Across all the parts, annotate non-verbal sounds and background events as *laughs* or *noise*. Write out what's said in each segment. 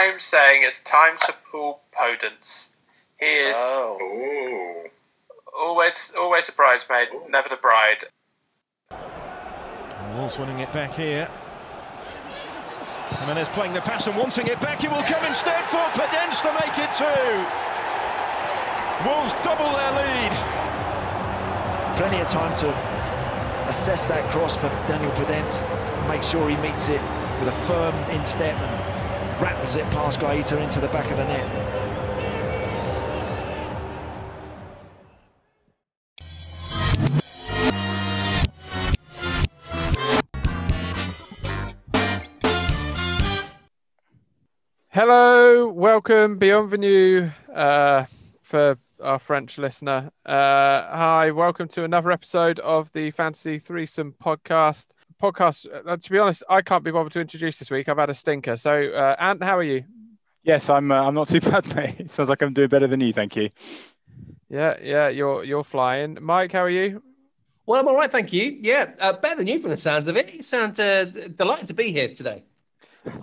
I'm saying it's time to pull Podence. He is Oh. Always always a bridesmaid, never the bride. Oh, Wolves winning it back here. Jimenez playing the pass and wanting it back. It will come instead for Podence to make it two. Wolves double their lead. Plenty of time to assess that cross, but Daniel Podence makes sure he meets it with a firm instep and rattles it past Guaita into the back of the net. Hello, welcome Bienvenue uh, for our French listener. Uh, hi, welcome to another episode of the Fantasy Threesome podcast. Podcast. Uh, to be honest, I can't be bothered to introduce this week. I've had a stinker. So, uh, Ant, how are you? Yes, I'm. Uh, I'm not too *laughs* bad, mate. Sounds like I'm doing better than you. Thank you. Yeah, yeah, you're you're flying. Mike, how are you? Well, I'm all right, thank you. Yeah, uh, better than you from the sounds of it. You sound uh, delighted to be here today.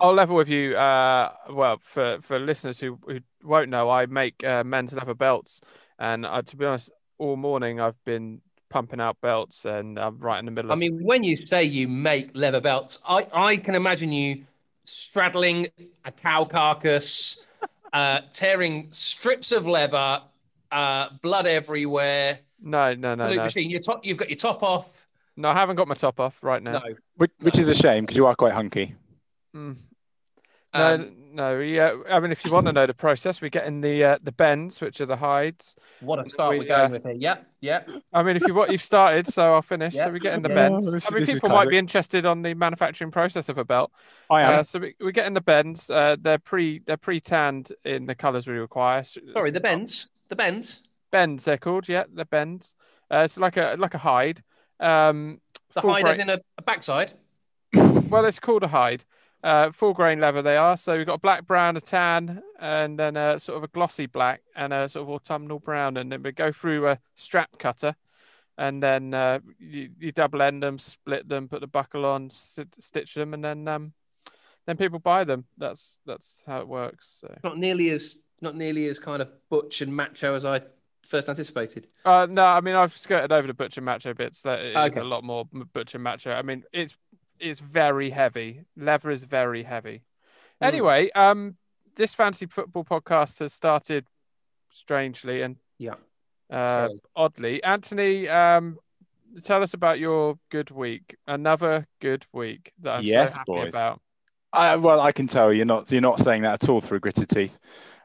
I'll level with you. Uh, well, for for listeners who, who won't know, I make uh, men's leather belts, and uh, to be honest, all morning I've been pumping out belts, and I'm right in the middle. I of mean, when you say you make leather belts, I, I can imagine you straddling a cow carcass, *laughs* uh, tearing strips of leather, uh, blood everywhere. no, no, no, Blue no, machine. Your top, you've got your top off. no. I haven't got my top off right now. No, Which, which is a shame because you are quite hunky. Mm. No, Um, no, yeah. I mean, if you want to know the process, we get in the uh, the bends, which are the hides. what a start we, we, are going uh, with here. Yep, yep. I mean, if you what you've started, so I'll finish. Yeah. So we get in the Oh, bends. this I mean, people might be interested on the manufacturing process of a belt. I am. Uh, so we, we get in the bends. Uh, they're pre they're pre tanned in the colours we require. Sorry, the bends. The bends. bends they're called. Yeah, the bends. Uh, it's like a like a hide. Um, The full hide gra- as in a, a backside. well, it's called a hide. Uh, full grain leather they are. So we've got a black, brown, a tan, and then a sort of a glossy black and a sort of autumnal brown. And then we go through a strap cutter, and then uh, you, you double end them, split them, put the buckle on, st- stitch them, and then um, then people buy them. That's that's how it works. So. Not nearly as not nearly as kind of butch and macho as I first anticipated. Uh, no, I mean I've skirted over the butcher macho bits. That is Okay. a lot more butcher macho. I mean it's it's very heavy. Leather is very heavy. Mm. Anyway, um, this fantasy football podcast has started strangely and Yeah. uh, Sorry. oddly. Anthony, um, tell us about your good week. Another good week that I'm Yes, so happy boys. about. I, well, I can tell you're not. You're not saying that at all through gritted teeth.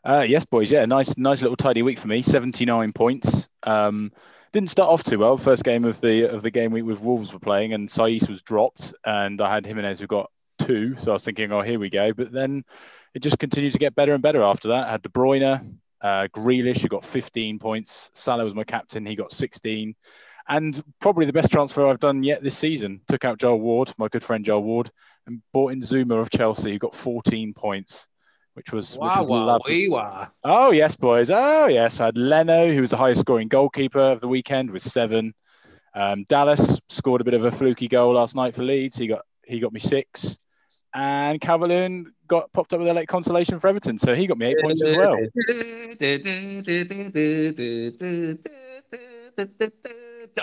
Uh, yes, boys. Yeah, nice, nice little tidy week for me. Seventy-nine points. Um, didn't start off too well. First game of the of the game week with Wolves were playing, and Saiss was dropped, and I had Jimenez who got two. So I was thinking, oh, here we go. But then it just continued to get better and better after that. I had De Bruyne, uh, Grealish who got 15 points. Salah was my captain. He got 16. And probably the best transfer I've done yet this season. Took out Joel Ward, my good friend Joel Ward, and bought in Zouma of Chelsea, who got 14 points, which was, which Wow, was wow, lovely. wee, wow. Oh yes, boys. Oh yes. I had Leno, who was the highest scoring goalkeeper of the weekend with seven. Um, Dallas scored a bit of a fluky goal last night for Leeds. He got he got me six. And Calvert-Lewin got popped up with a late consolation for Everton, so he got me eight points as well.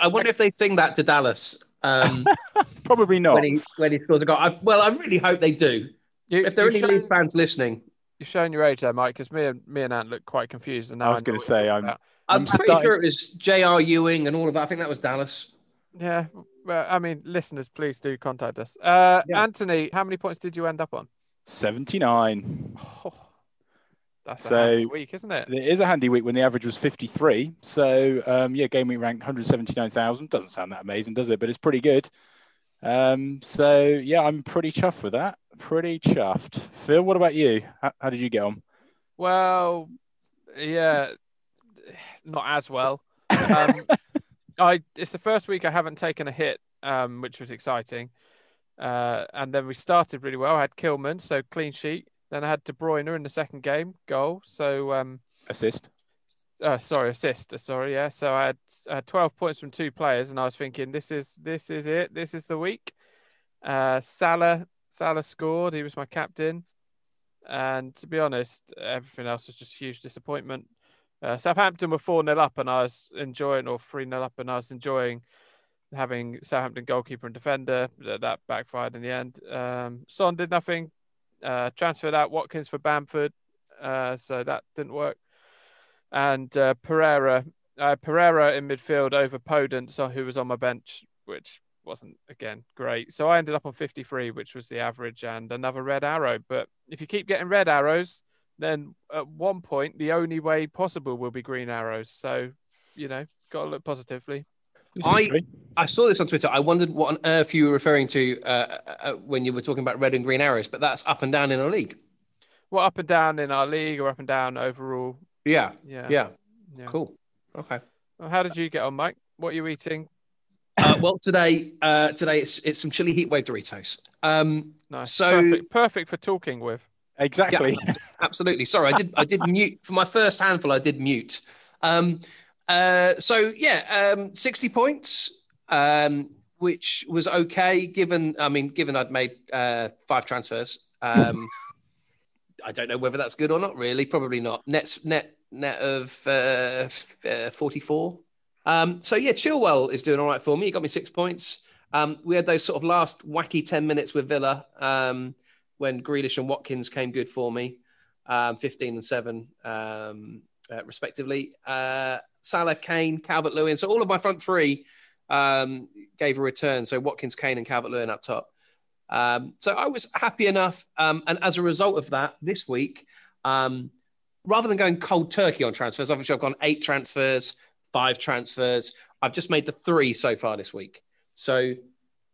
I wonder if they sing that to Dallas um, *laughs* Probably not. when he when he scores a goal. I, well, I really hope they do. You, If there are any shown, Leeds fans listening, you've shown your age there, Mike, because me and me and Ant look quite confused. And now I was gonna say, I'm- I'm, I'm pretty starting- sure it was J.R. Ewing and all of that. I think that was Dallas. Yeah, well, I mean, listeners, please do contact us. Uh, Yeah. Anthony, how many points did you end up on? 79. Oh, that's So- a handy week, isn't it? It is a handy week when the average was 53. So um, yeah, game week ranked 179,000. Doesn't sound that amazing, does it? But it's pretty good. Um, so yeah, I'm pretty chuffed with that. Pretty chuffed. Phil, what about you? How, how did you get on? Well, yeah, not as well. Um, *laughs* I it's the first week I haven't taken a hit, um, which was exciting. Uh, and then we started really well. I had Kilman, so clean sheet. Then I had De Bruyne in the second game, goal. So um, Assist. Uh, sorry, assist. uh, Sorry, yeah. So I had, had 12 points from two players, and I was thinking, this is this is it. This is the week. Uh, Salah Salah scored. He was my captain. And to be honest, everything else was just huge disappointment. Uh, Southampton were 4 0 up, and I was enjoying, or 3 0 up, and I was enjoying having Southampton goalkeeper and defender. That, that backfired in the end. Um, Son did nothing, uh, transferred out Watkins for Bamford, uh, so that didn't work. And uh, Pereira, uh, Pereira in midfield over Podence, so who was on my bench, which wasn't again great. So I ended up on 53, which was the average, and another red arrow. But if you keep getting red arrows, then at one point the only way possible will be green arrows. So you know, got to look positively. I- I saw this on Twitter. I wondered what on earth you were referring to uh, uh, when you were talking about red and green arrows, but that's up and down in a league. Well, up and down in our league, or up and down overall. Yeah, Yeah. yeah, yeah. cool. Okay. Well, how did you get on, Mike? What are you eating? Uh, well, today, uh, today it's it's some chili heat wave Doritos. Um, Nice. So- perfect, perfect for talking with. Exactly. *laughs* absolutely. Sorry, I did I did mute for my first handful. I did mute. Um, uh, so yeah, um, sixty points, um, which was okay given. I mean, given I'd made uh, five transfers. Um, I don't know whether that's good or not. Really, probably not. Net net net of uh, uh, forty four. Um, so yeah, Chilwell is doing all right for me. He got me six points. Um, we had those sort of last wacky ten minutes with Villa um, when Grealish and Watkins came good for me um, 15 and 7, um, uh, respectively. Uh, Salah, Kane, Calvert Lewin. So all of my front three um, gave a return. So Watkins, Kane, and Calvert Lewin up top. Um, so I was happy enough. Um, and as a result of that, this week, um, rather than going cold turkey on transfers, obviously I've gone eight transfers, five transfers. I've just made the three so far this week. So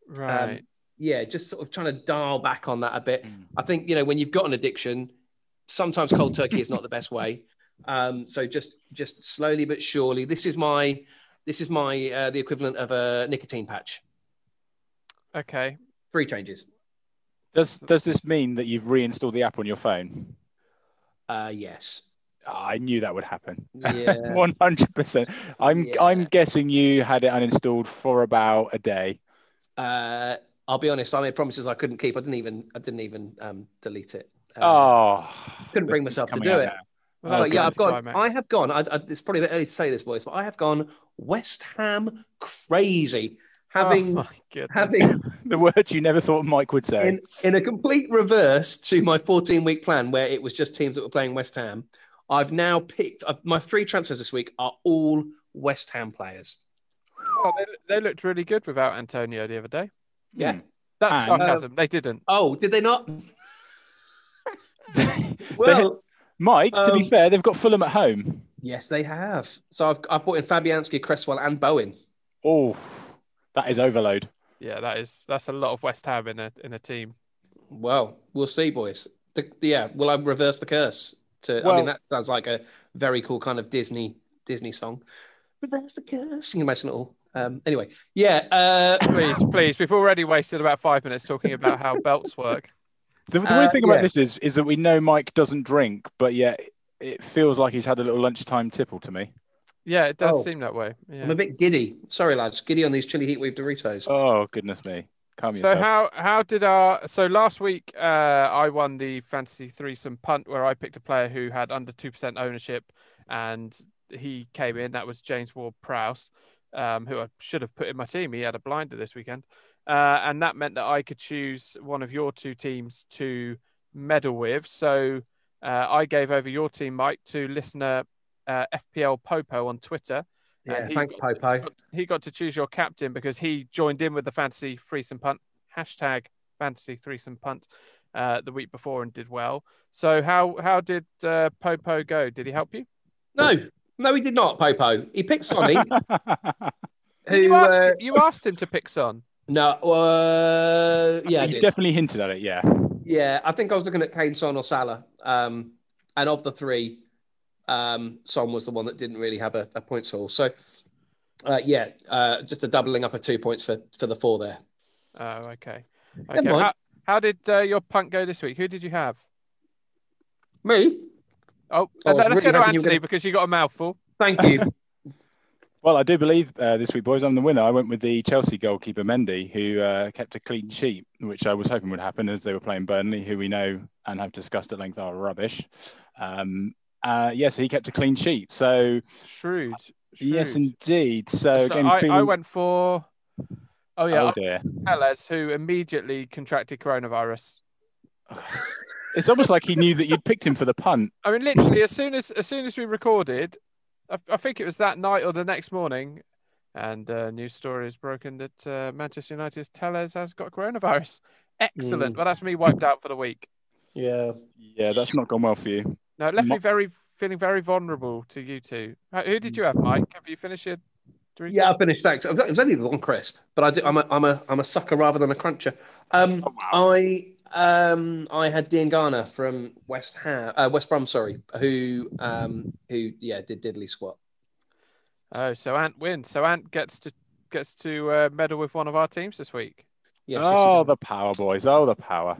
Right. yeah, just sort of trying to dial back on that a bit. I think you know when you've got an addiction, sometimes cold turkey is not the best way. Um, so just just slowly but surely, this is my this is my uh, the equivalent of a nicotine patch. okay. Three changes. Does does this mean that you've reinstalled the app on your phone? Uh, yes. Ah, I knew that would happen. Yeah. *laughs* One hundred percent. I'm Yeah. I'm guessing you had it uninstalled for about a day. uh, I'll be honest. I made promises I couldn't keep. I didn't even I didn't even um, delete it. Uh, Oh, couldn't bring myself to do it. Well, But yeah, I've gone. anticlimax. I have gone. I, I, it's probably a bit early to say this, boys, but I have gone West Ham crazy, having oh having *laughs* The words you never thought Mike would say. in in a complete reverse to my 14 week plan, where it was just teams that were playing West Ham. I've now picked I've, my three transfers this week are all West Ham players. Oh, they, they looked really good without Antonio the other day. Yeah. Hmm. That's And- sarcasm. they didn't. Oh, did they not? *laughs* They- Well, Mike, to be um, fair, they've got Fulham at home. yes, they have. So I've I've brought in Fabianski, Cresswell, and Bowen. Oh, that is overload. Yeah, that is that's a lot of West Ham in a in a team. Well, we'll see, boys. The, yeah, will I reverse the curse? To I mean, that sounds like a very cool kind of Disney Disney song. Reverse the curse. You can imagine it all. Um, anyway, yeah. Uh, *coughs* Please, please, we've already wasted about five minutes talking about how belts work. The, the Uh, weird thing about yeah. this is is that we know Mike doesn't drink, but yet it feels like he's had a little lunchtime tipple to me. Yeah, it does Oh. seem that way. I'm a bit giddy. Sorry, lads. Giddy on these chili heat wave Doritos. Oh goodness me, calm So yourself. how how did our so last week uh, I won the fantasy threesome punt where I picked a player who had under two percent ownership and he came in. That was James Ward Prowse, um, who I should have put in my team. He had a blinder this weekend, uh, and that meant that I could choose one of your two teams to meddle with. So uh, I gave over your team, Mike, to listener uh, FPL Popo on Twitter. yeah, and he thanks, got- Popo. got- he got to choose your captain because he joined in with the fantasy threesome punt hashtag fantasy threesome punt uh, the week before and did well. So how how did uh, Popo go? Did he help you? No, no, he did not, Popo. He picked Sonny. *laughs* Did you, ask, uh, you asked him to pick Son. no, uh, yeah, I you definitely hinted at it. Yeah. Yeah, I think I was looking at Kane, Son, or Salah. Um, and of the three, um, Son was the one that didn't really have a, a points haul. So, uh, yeah, uh, just a doubling up of two points for, for the four there. Oh, okay. Okay. How, how did uh, your punt go this week? Who did you have? Me? Oh, I was let's really go to hoping you were Anthony gonna- because you got a mouthful. Thank you. *laughs* Well, I do believe uh, this week, boys, I'm the winner. I went with the Chelsea goalkeeper Mendy, who uh, kept a clean sheet, which I was hoping would happen as they were playing Burnley, who we know and have discussed at length are rubbish. Um, uh, yes, he kept a clean sheet. So Shrewd. yes, indeed. So, So again, I, feeling... I went for. Oh yeah, oh dear. went who immediately contracted coronavirus. *laughs* It's almost like he knew that you'd picked him for the punt. I mean, literally, as soon as as soon as we recorded, I, I think it was that night or the next morning, and uh, news story is broken that uh, Manchester United's Telles has got coronavirus. Excellent. Mm. Well, that's me wiped out for the week. Yeah. Yeah, that's not gone well for you. No, it left Mo- me very feeling very vulnerable to you two. Uh, Who did you have, Mike? Have you finished your? Doritos? Yeah, I finished that. It was only the long crisp, but I do, I'm a I'm a I'm a sucker rather than a cruncher. Um, I um I had Diangana from West Ham, uh, West Brom, sorry, who um who yeah did diddly squat. Oh, so Ant wins. So Ant gets to gets to uh, meddle with one of our teams this week. Yes, oh, yes, the power, boys! Oh, the power.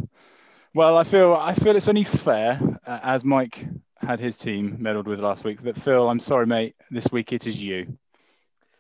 Well, I feel I feel it's only fair, uh, as Mike had his team meddled with last week. That Phil, I'm sorry, mate. This week it is you.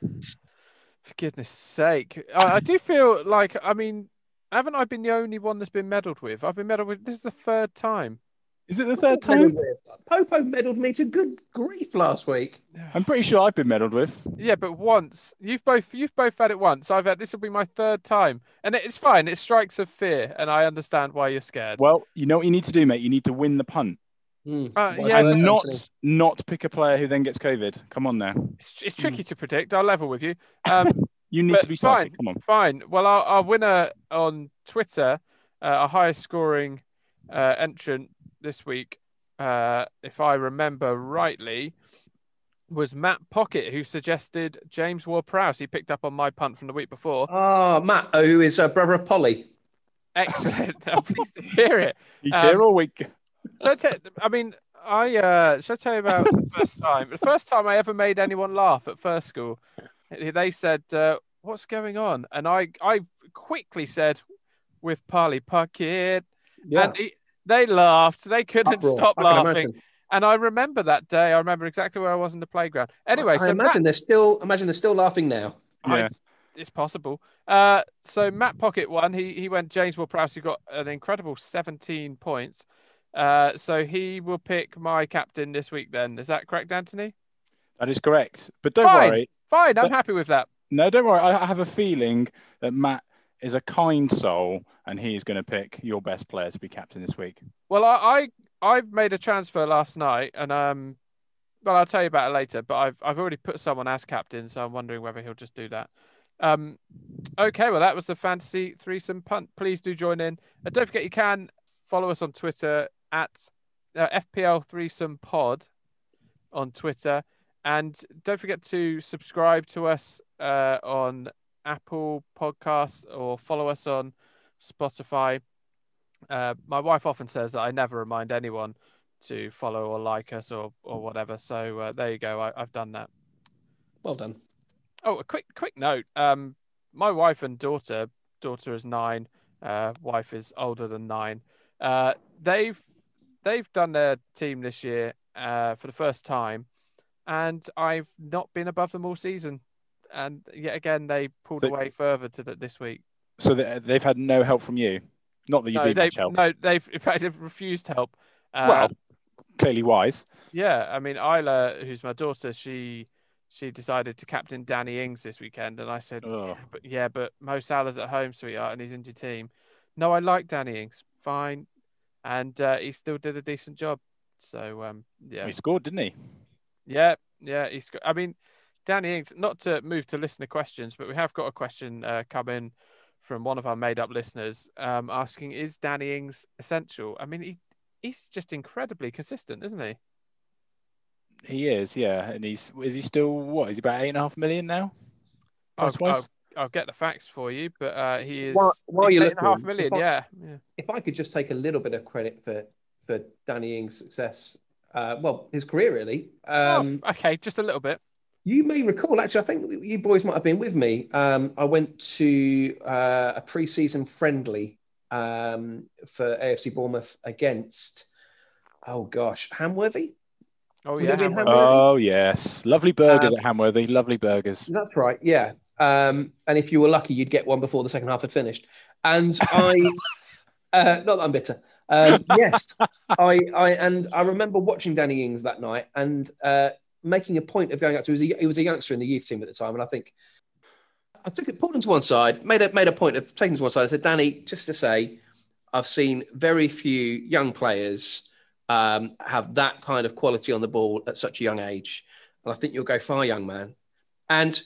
For goodness sake. I, I do feel like, I mean, haven't I been the only one that's been meddled with? I've been meddled with, this is the third time. Is it the third Meddled time? with- Popo meddled me to good grief last week. I'm pretty sure I've been meddled with. Yeah, but once. You've both you've both had it once. I've had this will be my third time. And it's fine. It strikes of fear, and I understand why you're scared. Well, you know what you need to do, mate. You need to win the punt, Hmm. Uh, yeah, and not not pick a player who then gets COVID. Come on now. It's, it's tricky to predict. I'll level with you. *laughs* Um, You need to be fine. psychic. Come on. Fine. Well, our, our winner on Twitter, uh, our highest scoring uh, entrant this week, uh, if I remember rightly, was Matt Pocket, who suggested James Ward Prowse. He picked up on my punt from the week before. Ah, Matt, oh, who is a brother of Polly. Excellent. *laughs* I'm pleased to hear it. He's Um, here all week. Shall I, I mean, I uh, shall I tell you about the first time? The first time I ever made anyone laugh at first school, they said, uh, "What's going on?" And I, I quickly said, "With Polly Pocket," and he, they laughed. They couldn't Uproar. stop laughing. And I remember that day. I remember exactly where I was in the playground. Anyway, I so imagine Matt, they're still imagine they're still laughing now. I- Yeah. it's possible. Uh, so Matt Pocket won. He he went James Will Prowse, who got an incredible 17 points. Uh, so he will pick my captain this week. Then is that correct, Anthony? That is correct. But don't Fine. worry. Fine, I'm But- happy with that. No, don't worry. I I have a feeling that Matt is a kind soul, and he is going to pick your best player to be captain this week. Well, I, I I made a transfer last night, and um, well, I'll tell you about it later. But I've I've already put someone as captain, so I'm wondering whether he'll just do that. Um, okay, well, that was the fantasy threesome punt. Please do join in, and don't forget you can follow us on Twitter at uh, FPL threesome pod on Twitter, and don't forget to subscribe to us uh, on Apple Podcasts or follow us on Spotify. Uh, my wife often says that I never remind anyone to follow or like us or or whatever. So uh, there you go. I, I've done that. Well done. Oh, a quick quick note. Um, my wife and daughter, daughter is nine, uh, wife is older than nine. Uh, they've they've done their team this year uh, for the first time, and I've not been above them all season. And yet again, they pulled So- away further to the, this week. So they- they've had no help from you. Not that you've No, been much help. no, they've in fact they've refused help. Uh, well, clearly wise. Yeah, I mean, Isla, who's my daughter, she she decided to captain Danny Ings this weekend, and I said, Oh. but yeah, but Mo Salah's at home, sweetheart, and he's in your team. No, I like Danny Ings, fine, and uh, he still did a decent job. So um, yeah, He scored, didn't he? yeah, yeah. he scored. I mean, Danny Ings. Not to move to listener questions, but we have got a question uh, come in from one of our made-up listeners um, asking, "Is Danny Ings essential?" I mean, he he's just incredibly consistent, isn't he? He is, yeah. And he's is he still what? Is he about eight and a half million now? I'll, I'll, I'll get the facts for you, but uh, he is While- while he's you're eight and a half looking, million. if I- Yeah, yeah. If I could just take a little bit of credit for for Danny Ings' success, uh, well, his career really. Um, oh, okay, just a little bit. You may recall, actually, I think you boys might have been with me. Um, I went to uh, a pre-season friendly um, for AFC Bournemouth against, oh gosh, Hamworthy. Oh yeah, it Hamworthy. Hamworthy? Oh yes, lovely burgers Um, at Hamworthy. Lovely burgers. That's right. Yeah. Um, and if you were lucky, you'd get one before the second half had finished. And I, *laughs* uh, not that I'm bitter. Um, yes, I, I, and I remember watching Danny Ings that night and uh, making a point of going up to. He was, a, he was a youngster in the youth team at the time, and I think I took it, pulled him to one side, made a made a point of taking him to one side. I said, Danny, just to say, I've seen very few young players um, have that kind of quality on the ball at such a young age, and I think you'll go far, young man. And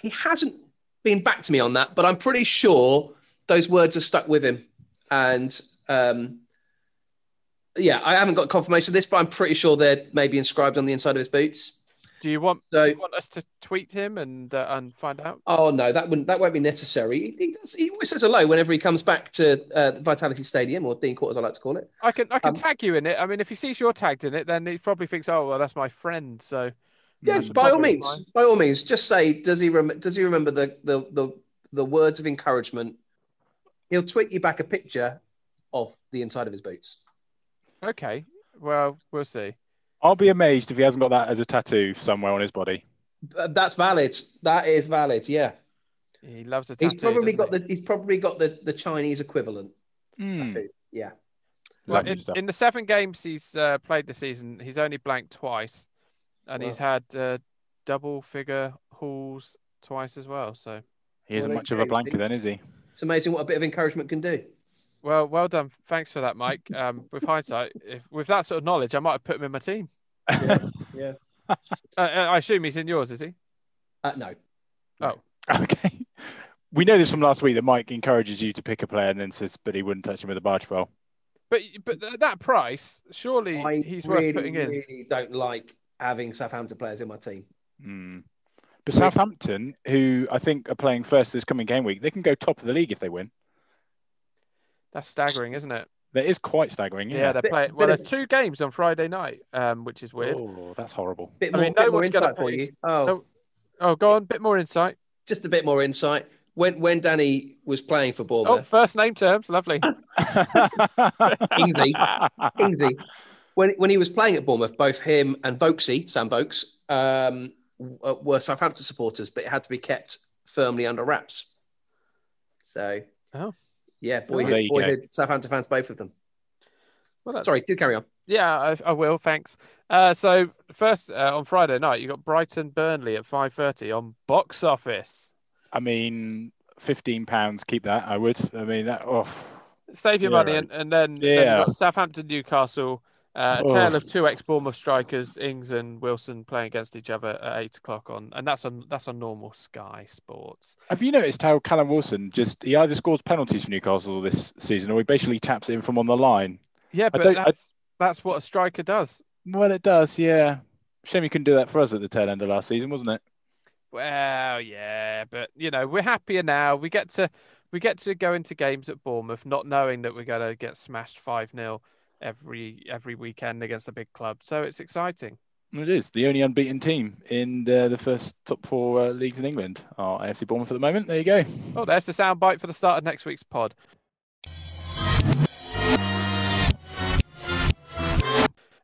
he hasn't been back to me on that, but I'm pretty sure those words have stuck with him. And um, yeah, I haven't got confirmation of this, but I'm pretty sure they're maybe inscribed on the inside of his boots. Do you want? So- do you want us to tweet him and uh, and find out? Oh no, that wouldn't that won't be necessary. He, he does. He always says hello whenever he comes back to uh, Vitality Stadium or Dean Court, as I like to call it. I can I can Um, tag you in it. I mean, if he sees you're tagged in it, then he probably thinks, oh well, that's my friend. So Yeah, by all means, fine. by all means, just say does he rem- does he remember the, the the the words of encouragement? He'll tweet you back a picture of the inside of his boots. Okay, well we'll see. I'll be amazed if he hasn't got that as a tattoo somewhere on his body. That's valid. That is valid. Yeah, He loves a tattoo. he's probably got he? the he's probably got the the Chinese equivalent Hmm, too. Yeah. Well, lovely in, stuff. in the seven games he's uh, played this season, he's only blanked twice, and he's had uh, double figure hauls twice as well. So he isn't well, much of a he blanker then, is he? It's amazing what a bit of encouragement can do. Well, well done. Thanks for that, Mike. Um, with hindsight, if with that sort of knowledge, I might have put him in my team. Yeah. *laughs* Uh, I assume he's in yours, is he? Uh, no. Oh. Okay. We know this from last week that Mike encourages you to pick a player and then says, but he wouldn't touch him with a barge pole. But but th- that price, surely I he's really, worth putting in. I really don't like having Southampton players in my team. Hmm. But Southampton, who I think are playing first this coming game week, they can go top of the league if they win. That's staggering, isn't it? That is quite staggering. Yeah, Yeah. they're playing. Well, there's two games on Friday night, um, which is weird. Oh, Oh, that's horrible. Bit I mean, no bit more one's gonna insight for you. Oh, No. go on, bit more insight. just a bit more insight. When when Danny was playing for Oh, Bournemouth, first name terms, lovely. *laughs* Kingsy. Kingsy, when when he was playing at Bournemouth, both him and Vokesy, Sam Vokes, um, were Southampton supporters, but it had to be kept firmly under wraps. So, Oh. Yeah, boyhood, go. boyhood Southampton fans, both of them. Well, that's- Sorry, do carry on. Yeah, I, I will. Thanks. Uh, so first uh, on Friday night, you got Brighton Burnley at five thirty on box office. I mean, fifteen pounds. Keep that. I would. I mean, that. Oh, Save your Yeah, money, right. and, and then, then Yeah. you've got Southampton Newcastle. Uh, a Oh. tale of two ex Bournemouth strikers, Ings and Wilson, playing against each other at eight o'clock on, and that's on that's on normal Sky Sports. have you noticed how Callum Wilson just he either scores penalties for Newcastle this season or he basically taps it in from on the line? Yeah, but don't- I- that's that's what a striker does. Well, it does. Yeah. Shame he couldn't do that for us at the tail end of last season, wasn't it? Well, yeah, but you know we're happier now. We get to we get to go into games at Bournemouth not knowing that we're going to get smashed five 0 every every weekend against a big club. So it's exciting. It is the only unbeaten team in uh, the first top four uh, leagues in England. Are AFC Bournemouth at the moment. There you go. Oh, there's the soundbite for the start of next week's pod.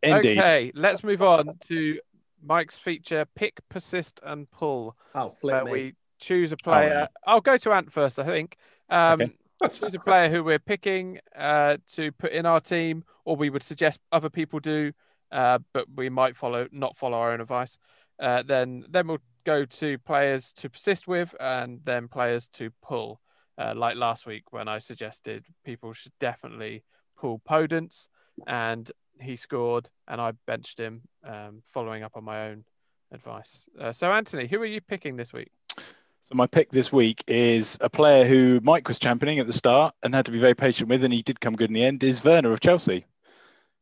Indeed. Okay, let's move on to Mike's feature: pick, persist, and pull. Oh, flip me. we choose a player. no. I'll go to Ant first, I think. Um, Okay. choose a player who we're picking uh, to put in our team, or we would suggest other people do, uh, but we might follow not follow our own advice. Uh, then then we'll go to players to persist with, and then players to pull. Uh, like last week when I suggested people should definitely pull Podence, and he scored, and I benched him, um, following up on my own advice. Uh, so Anthony, who are you picking this week? So my pick this week is a player who Mike was championing at the start and had to be very patient with, and he did come good in the end. Is Werner of Chelsea.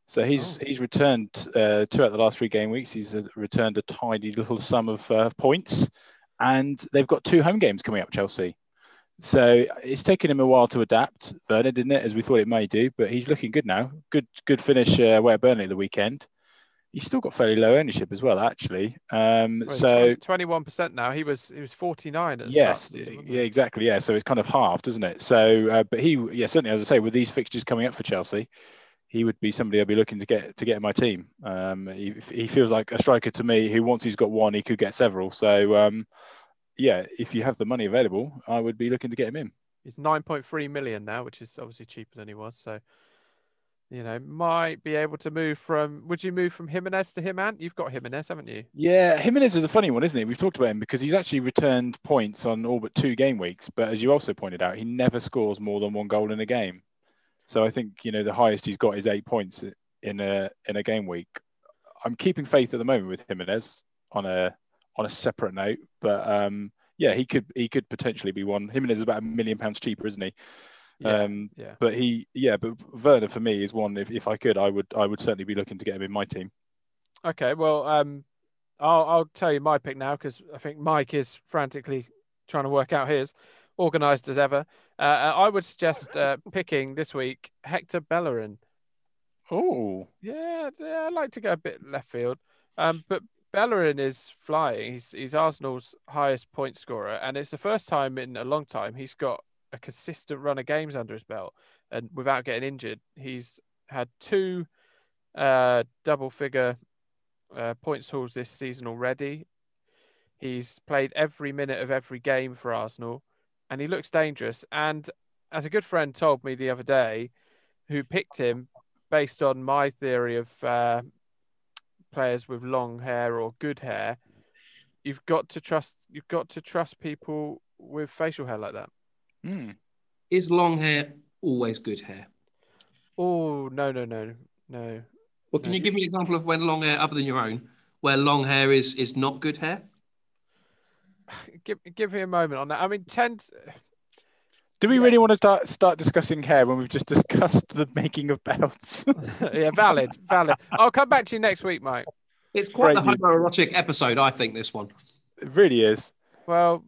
So he's he's returned uh, two out of the last three game weeks. He's uh, returned a tidy little sum of uh, points, and they've got two home games coming up. Chelsea. So it's taken him a while to adapt, Werner, didn't it? As we thought it may do, but he's looking good now. Good good finish uh, away at Burnley the weekend. He's still got fairly low ownership as well, actually. Um, so twenty-one percent now. He was he was forty-nine at Yes, season, yeah, exactly. Yeah, so it's kind of halved, doesn't it? So, uh, but he, yeah, certainly, as I say, with these fixtures coming up for Chelsea, he would be somebody I'd be looking to get to get in my team. Um, he, he feels like a striker to me who once he's got one, he could get several. So um, yeah, if you have the money available, I would be looking to get him in. He's 9.3 million now, which is obviously cheaper than he was. So, you know, might be able to move from. Would you move from Jimenez to him, And You've got Jimenez, haven't you? Yeah, Jimenez is a funny one, isn't he? We've talked about him because he's actually returned points on all but two game weeks. But as you also pointed out, he never scores more than one goal in a game. So I think you know the highest he's got is eight points in a in a game week. I'm keeping faith at the moment with Jimenez on a on a separate note, but um, yeah, he could he could potentially be one. Jimenez is about a million pounds cheaper, isn't he? Yeah, um, yeah. But he, yeah, but Werner for me is one. If, if I could, I would I would certainly be looking to get him in my team. Okay, well, um, I'll I'll tell you my pick now because I think Mike is frantically trying to work out his, organised as ever. Uh, I would suggest uh, picking this week Hector Bellerin. Oh, Yeah, yeah, I'd like to go a bit left field. Um, but Bellerin is flying. He's he's Arsenal's highest point scorer, and it's the first time in a long time he's got a consistent run of games under his belt, and without getting injured, he's had two uh, double figure uh, points hauls this season already. He's played every minute of every game for Arsenal, and he looks dangerous. And as a good friend told me the other day, who picked him based on my theory of uh, players with long hair or good hair, you've got to trust. You've got to trust people with facial hair like that. hmm. Is long hair always good hair? Oh no no no no! Well, can No, you give me an example of when long hair, other than your own, where long hair is is not good hair? *laughs* Give give me a moment on that. I mean, tend. Do we Yeah. really want to start, start discussing hair when we've just discussed the making of belts? *laughs* *laughs* yeah, valid, valid. I'll come back to you next week, Mike. It's quite Great the news. homoerotic episode, I think. This one. it really is. Well,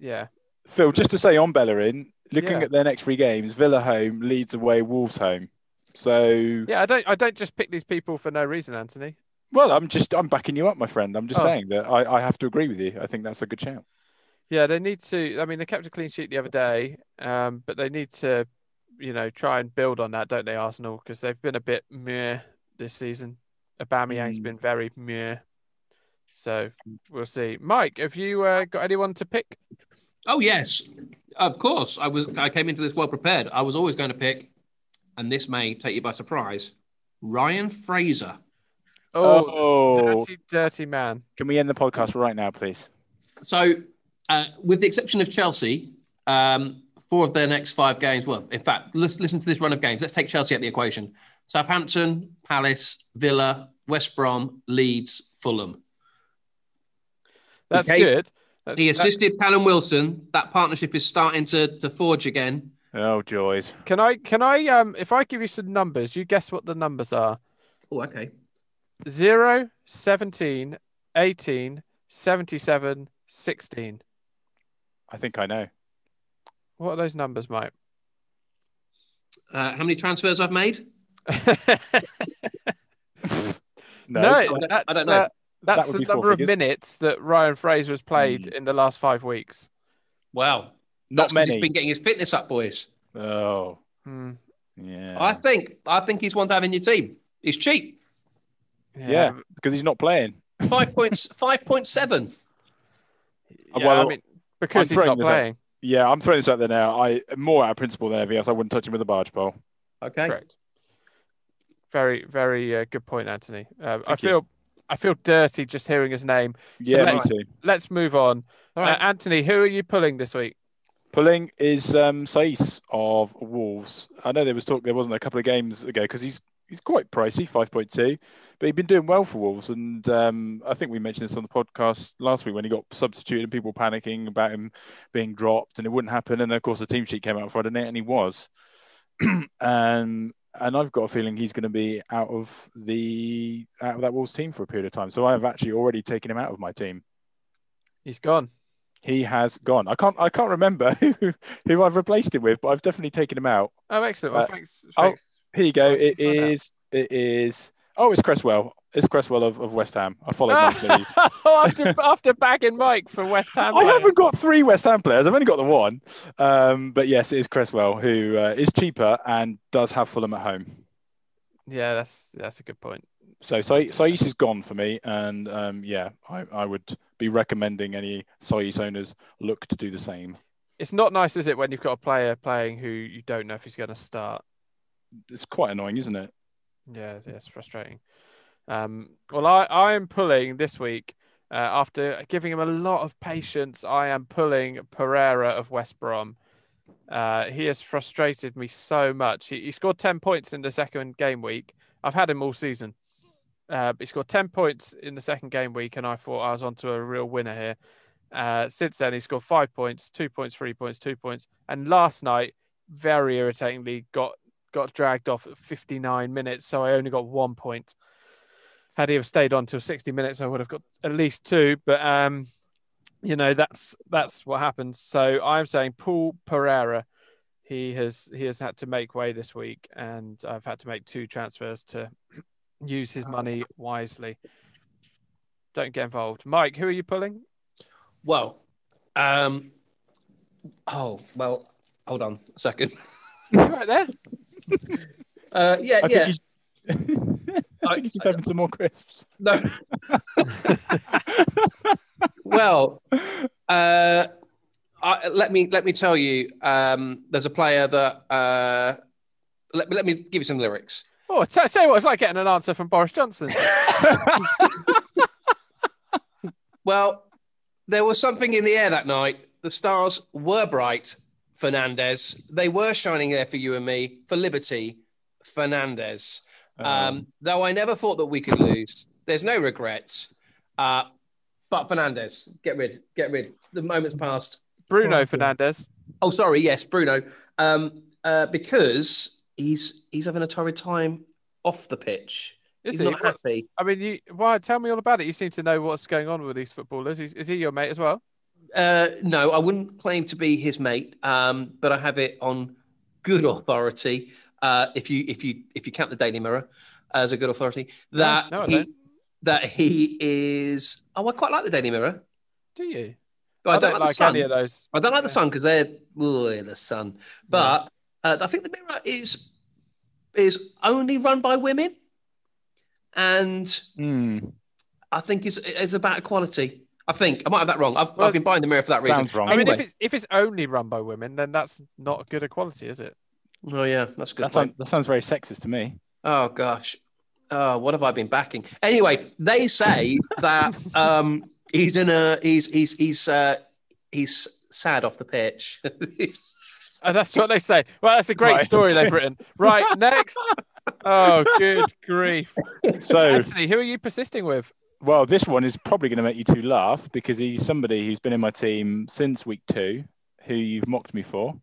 yeah, Phil, just to say on Bellerin, looking Yeah. at their next three games, Villa home, Leeds away, Wolves home. So, yeah. I don't I don't just pick these people for no reason, Anthony. Well, I'm just I'm backing you up, my friend. I'm just Oh. saying that I, I have to agree with you. I think that's a good shout. Yeah, they need to. I mean, they kept a clean sheet the other day, um, but they need to, you know, try and build on that, don't they, Arsenal? Because they've been a bit meh this season. Aubameyang's Mm. been very meh. So we'll see. Mike, have you uh, got anyone to pick? Oh yes, of course. I was. I came into this well prepared. I was always going to pick, and this may take you by surprise. Ryan Fraser. Oh, Oh, dirty, dirty man. can we end the podcast right now, please? So, uh, with the exception of Chelsea, um, four of their next five games. Well, in fact, let's listen to this run of games. Let's take Chelsea at the equation. Southampton, Palace, Villa, West Brom, Leeds, Fulham. That's Okay. good. That's, He that- assisted Callum Wilson. That partnership is starting to, to forge again. Oh, joys. can I? Can I? Um, if I give you some numbers, you guess what the numbers are. Oh, okay. 0, 17, 18, 77, 16. I think I know. What are those numbers, Mike? Uh, how many transfers I've made? *laughs* No, No, I that's, I don't know. uh, that's That the be four number of minutes that Ryan Fraser has played Hmm. in the last five weeks. Wow. not That's 'cause many. He's been getting his fitness up, boys. Oh, Hmm. yeah. I think. I think he's one to have in your team. He's cheap. Yeah, because he's not playing. Five *laughs* points. Five point seven. Yeah, Well, I mean, because I'm he's throwing not this out. playing. Yeah, I'm throwing this out there now. I more out of principle than anything else. I wouldn't touch him with a barge pole. Okay. Correct. Very, very uh, good point, Anthony. Uh, I Thank you. feel, I feel dirty just hearing his name. Yeah, let's- too. Let's move on. All right, Uh. Anthony, who are you pulling this week? Pulling is um, Saiss of Wolves. I know there was talk there wasn't a couple of games ago because he's he's quite pricey, five point two, but he's been doing well for Wolves. And um, I think we mentioned this on the podcast last week when he got substituted and people panicking about him being dropped and it wouldn't happen. And of course the team sheet came out Friday night and he was. *clears throat* and and I've got a feeling he's going to be out of the out of that Wolves team for a period of time. So I have actually already taken him out of my team. He's gone. He has gone. I can't. I can't remember *laughs* who who I've replaced him with, but I've definitely taken him out. Oh, excellent. Well, Uh, thanks. thanks. Here you go. It is. It is. Oh, it's Cresswell. It's Cresswell of, of West Ham. I followed *laughs* lead. after, after bagging Mike for West Ham. I players. haven't got three West Ham players. I've only got the one. Um, but yes, it is Cresswell who uh, is cheaper and does have Fulham at home. Yeah, that's that's a good point. So Saiss is gone for me, and um, yeah, I, I would be recommending any Saiss owners look to do the same. It's not nice, is it, when you've got a player playing who you don't know if he's going to start? It's quite annoying, isn't it? Yeah, it's frustrating. Um, well, I, I am pulling this week uh, after giving him a lot of patience. I am pulling Pereira of West Brom. Uh, he has frustrated me so much. He, he, scored 10 points in the second game week. I've had him all season. Uh, he scored 10 points in the second game week, and I thought I was onto a real winner here. Uh, since then, he scored five points, two points, three points, two points. And last night, very irritatingly, got got dragged off at 59 minutes. So I only got one point. Had he have stayed on till 60 minutes, I would have got at least two. But um, you know that's that's what happens. So I'm saying Paul Pereira. He has he has had to make way this week, and I've had to make two transfers to *clears throat* use his money wisely. Don't get involved, Mike. Who are you pulling? Well, um, oh well, hold on a second. you right there. Uh, yeah, I yeah. Think *laughs* I think he's just having some more crisps. No. well, uh, I, let me let me tell you. Um, there's a player that. Uh, let, let me give you some lyrics. Oh, t- tell you what, it's like getting an answer from Boris Johnson. *laughs* *laughs* Well, there was something in the air that night. The stars were bright. Fernandes. They were shining there for you and me for Liberty. Fernandes. Um, though I never thought that we could lose. There's no regrets. Uh, but Fernandes, get rid, get rid. The moment's passed. Bruno Fernandes. Oh, sorry. Yes, Bruno. Um, uh, because he's he's having a torrid time off the pitch. Is he's he? not happy. I mean, you, why? Tell me all about it. You seem to know what's going on with these footballers. Is, is he your mate as well? Uh, no, I wouldn't claim to be his mate, um, but I have it on good authority. Uh, if you if you if you count the Daily Mirror as a good authority, that no, I he don't. that he is. Oh, I quite like the Daily Mirror. Do you? But I, don't, like the sun. any of those. I don't like the sun because they're oh, the sun. But uh, I think the Mirror is is only run by women, and Hmm. I think it's it's about equality. I think I might have that wrong. I've, Well, I've been buying the Mirror for that reason. Sounds wrong. I mean, if it's if it's only run by women, then that's not good equality, is it? Oh yeah, that's a good. That, point. sounds, that sounds very sexist to me. Oh gosh. Oh, what have I been backing? Anyway, they say that *laughs* um, he's in a he's he's he's uh, he's sad off the pitch. Uh, *laughs* that's what they say. Well, that's a great Right. story they've written. Right, next. *laughs* Oh, good grief. So, Anthony, who are you persisting with? Well, this one is probably going to make you two laugh because he's somebody who's been in my team since week two, who you've mocked me for.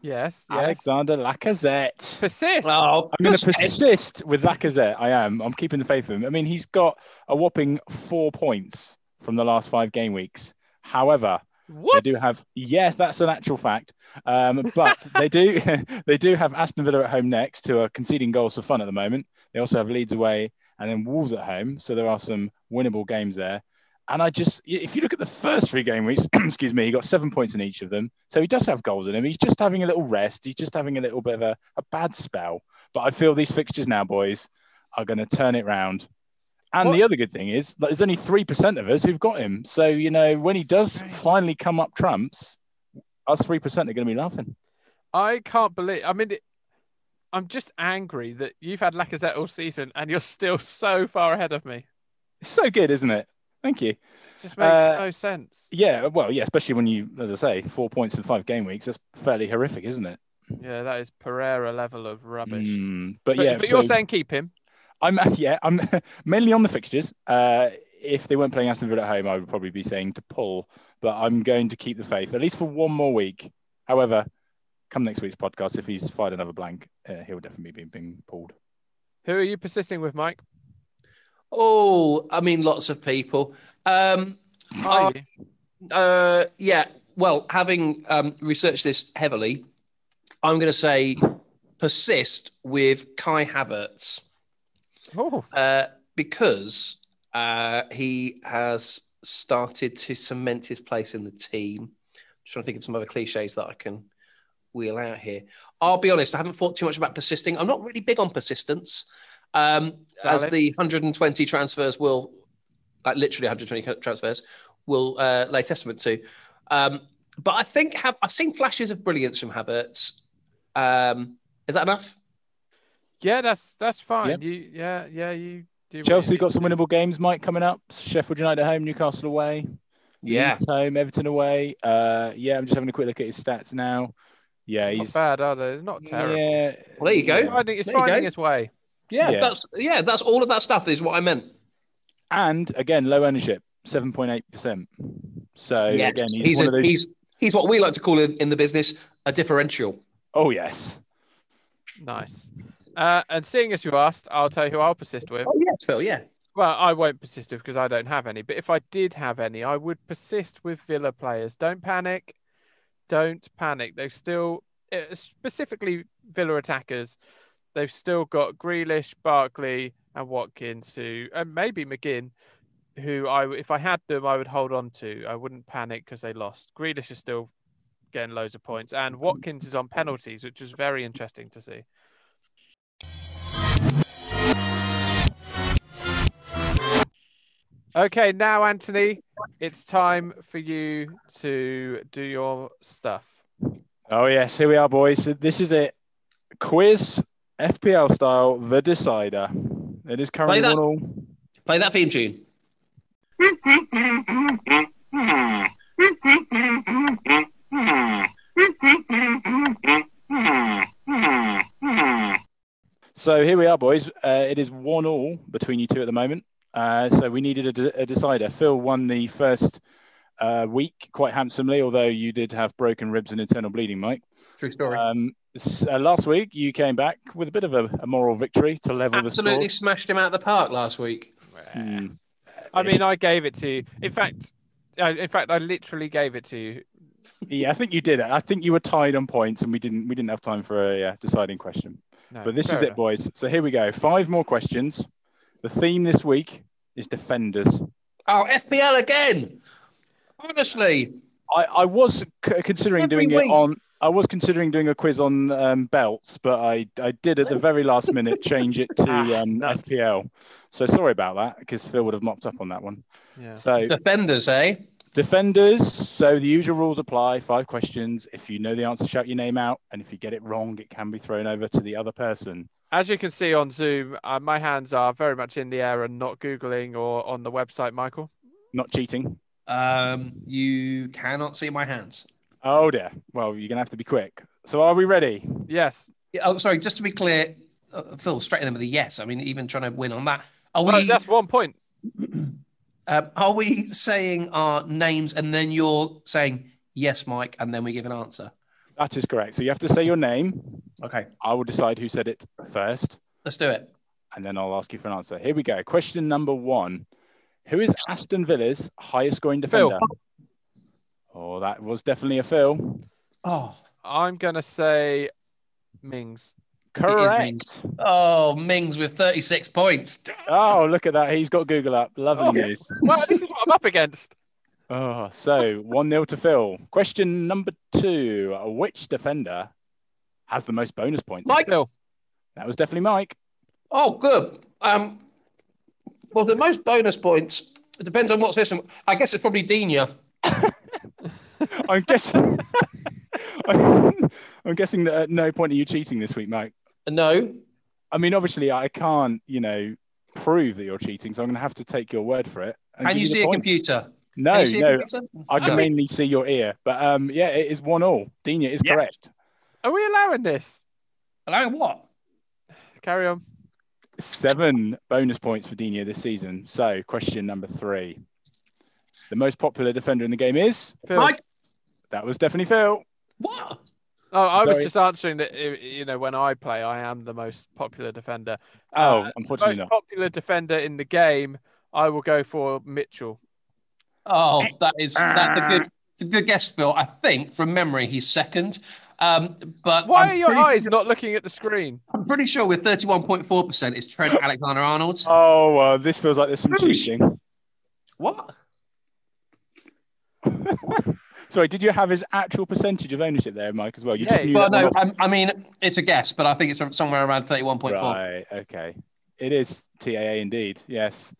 Yes, yes. Alexander Lacazette. Persist. oh, I'm going to persist. persist with Lacazette. I am. I'm keeping the faith in him. I mean, he's got a whopping four points from the last five game weeks. However, what? they do have yes, that's an actual fact. Um, but *laughs* they do *laughs* they do have Aston Villa at home next, who are conceding goals for fun at the moment. They also have Leeds away and then Wolves at home, so there are some winnable games there. And I just, if you look at the first three game weeks, *clears throat* excuse me, he got seven points in each of them. So he does have goals in him. He's just having a little rest. He's just having a little bit of a, a bad spell. But I feel these fixtures now, boys, are going to turn it round. And What- the other good thing is that there's only 3% of us who've got him. So, you know, when he does finally come up trumps, us 3% are going to be laughing. I can't believe. I mean, I'm just angry that you've had Lacazette all season and you're still so far ahead of me. It's so good, isn't it? Thank you. It just makes Uh, no sense. Yeah, well, yeah, especially when you, as I say, four points in five game weeks. That's fairly horrific, isn't it? Yeah, that is Pereira level of rubbish. Mm, but, But, yeah, but you're saying keep him. I'm *laughs* yeah, I'm *laughs* mainly on the fixtures. Uh, if they weren't playing Aston Villa at home, I would probably be saying to pull, but I'm going to keep the faith at least for one more week. However, come next week's podcast, if he's fired another blank, uh, he'll definitely be being pulled. Who are you persisting with, Mike? Oh, I mean, lots of people. Um, Are Uh, you? uh, yeah. Well, having um, researched this heavily, I'm going to say persist with Kai Havertz. Oh, Uh, because uh, he has started to cement his place in the team. I'm trying to think of some other cliches that I can wheel out here. I'll be honest, I haven't thought too much about persisting. I'm not really big on persistence, um, as the 120 transfers will, like literally 120 transfers, will uh, lay testament to. Um, but I think have, I've seen flashes of brilliance from Havertz. Um, is that enough? Yeah, that's that's fine. Yep. You yeah yeah you do. Chelsea you got some winnable games, Mike, coming up. Sheffield United at home, Newcastle away. Yeah. Leeds home, Everton away. Uh, yeah, I'm just having a quick look at his stats now. Yeah, he's Not he's bad, are they? Not terrible. Yeah, Well, there you go. It's finding, it's finding go. its way. Yeah, Yeah. that's yeah, that's all of that stuff is what I meant. and again, low ownership, seven point eight percent. So Yes, again, he's, he's, one a, of those. he's he's what we like to call in, in the business a differential. Oh yes, Nice. Uh, and seeing as you asked, I'll tell you who I'll persist with. Oh yes, Phil. Yeah. Well, I won't persist with because I don't have any. But if I did have any, I would persist with Villa players. Don't panic. Don't panic. They've still, uh, specifically Villa attackers, they've still got Grealish, Barkley, and Watkins, who, and maybe McGinn, who I, if I had them, I would hold on to. I wouldn't panic because they lost. Grealish is still getting loads of points, and Watkins is on penalties, which was very interesting to see. Okay, now Anthony, it's time for you to do your stuff. oh yes. Here we are, boys. So this is it. Quiz FPL style, the decider. It is currently that. one all. Play that theme tune. So here we are, boys. Uh, it is one all between you two at the moment. Uh, so we needed a, de- a decider. Phil won the first uh, week quite handsomely, although you did have broken ribs and internal bleeding, Mike. True story. Um, s- uh, last week you came back with a bit of a, a moral victory to level Absolutely the score. Absolutely smashed him out of the park last week. Hmm. I mean, I gave it to you. In fact, uh, in fact, I literally gave it to you. Yeah, I think you did it. I think you were tied on points, and we didn't we didn't have time for a uh, deciding question. No, But this fair is it, boys. So here we go. Five more questions. The theme this week is defenders. Oh, FPL again. Honestly, I, I was c- considering Every doing it on. I was considering doing a quiz on um, belts, but I, I did at the very last minute change it to *laughs* Ah, um. FPL. So sorry about that because Phil would have mopped up on that one. Yeah. So defenders, eh? Defenders. So the usual rules apply. Five questions. If you know the answer, shout your name out, and if you get it wrong, it can be thrown over to the other person. As you can see on Zoom, uh, my hands are very much in the air and not googling or on the website, Michael. Not cheating. Um, you cannot see my hands. Oh dear. Well, you're gonna have to be quick. So are we ready? Yes. Yeah, Oh, sorry. Just to be clear, uh, Phil, straight in with a yes. I mean, even trying to win on that. Are Well, we? that's one point. *clears throat* um, are we saying our names and then you're saying yes, Mike, and then we give an answer? That is correct. So you have to say your name. Okay, I will decide who said it first. let's do it. and then I'll ask you for an answer. Here we go. Question number one Who is Aston Villa's highest scoring defender? Phil. defender? Oh, that was definitely a Phil. Oh, I'm going to say Mings. Correct. Mings. oh, Mings with 36 points. Oh, look at that. He's got Google up. Lovely Oh. news. Well, this is what I'm up against. Oh, so 1 0 to Phil. Question number two Which defender has the most bonus points? Mike. Phil. That was definitely Mike. Oh, good. Um, well, the most bonus points. It depends on what system. I guess it's probably Dina. *laughs* I'm guessing. *laughs* I'm guessing that at no point are you cheating this week, Mike. No. I mean, obviously, I can't, you know, prove that you're cheating, so I'm going to have to take your word for it. and Can you see a point. computer? No, Can you see a no, computer? I can No. mainly see your ear. But um, yeah, it is one all. Dina is Yes. correct. Are we allowing this? Allowing what? Carry on. Seven bonus points for Dina this season. So, question number three: the most popular defender in the game is Phil. Mike? that was definitely Phil. What? Oh, I was just answering that. uh, You know, when I play, I am the most popular defender. Oh, Uh, unfortunately most not. popular defender in the game. I will go for Mitchell. Oh, that is that's a good, it's a good guess, Phil. I think from memory he's second. Um, but Why I'm are your pretty, eyes not looking at the screen? I'm pretty sure with 31.4 percent is Trent *laughs* Alexander Arnold. Oh, well, this feels like there's some cheating. What? *laughs* Sorry, did you have his actual percentage of ownership there, Mike, as well? You Yeah, just knew Well, no, off- I, I mean it's a guess, but I think it's somewhere around thirty-one point four. Right. Okay. It is TAA indeed. Yes.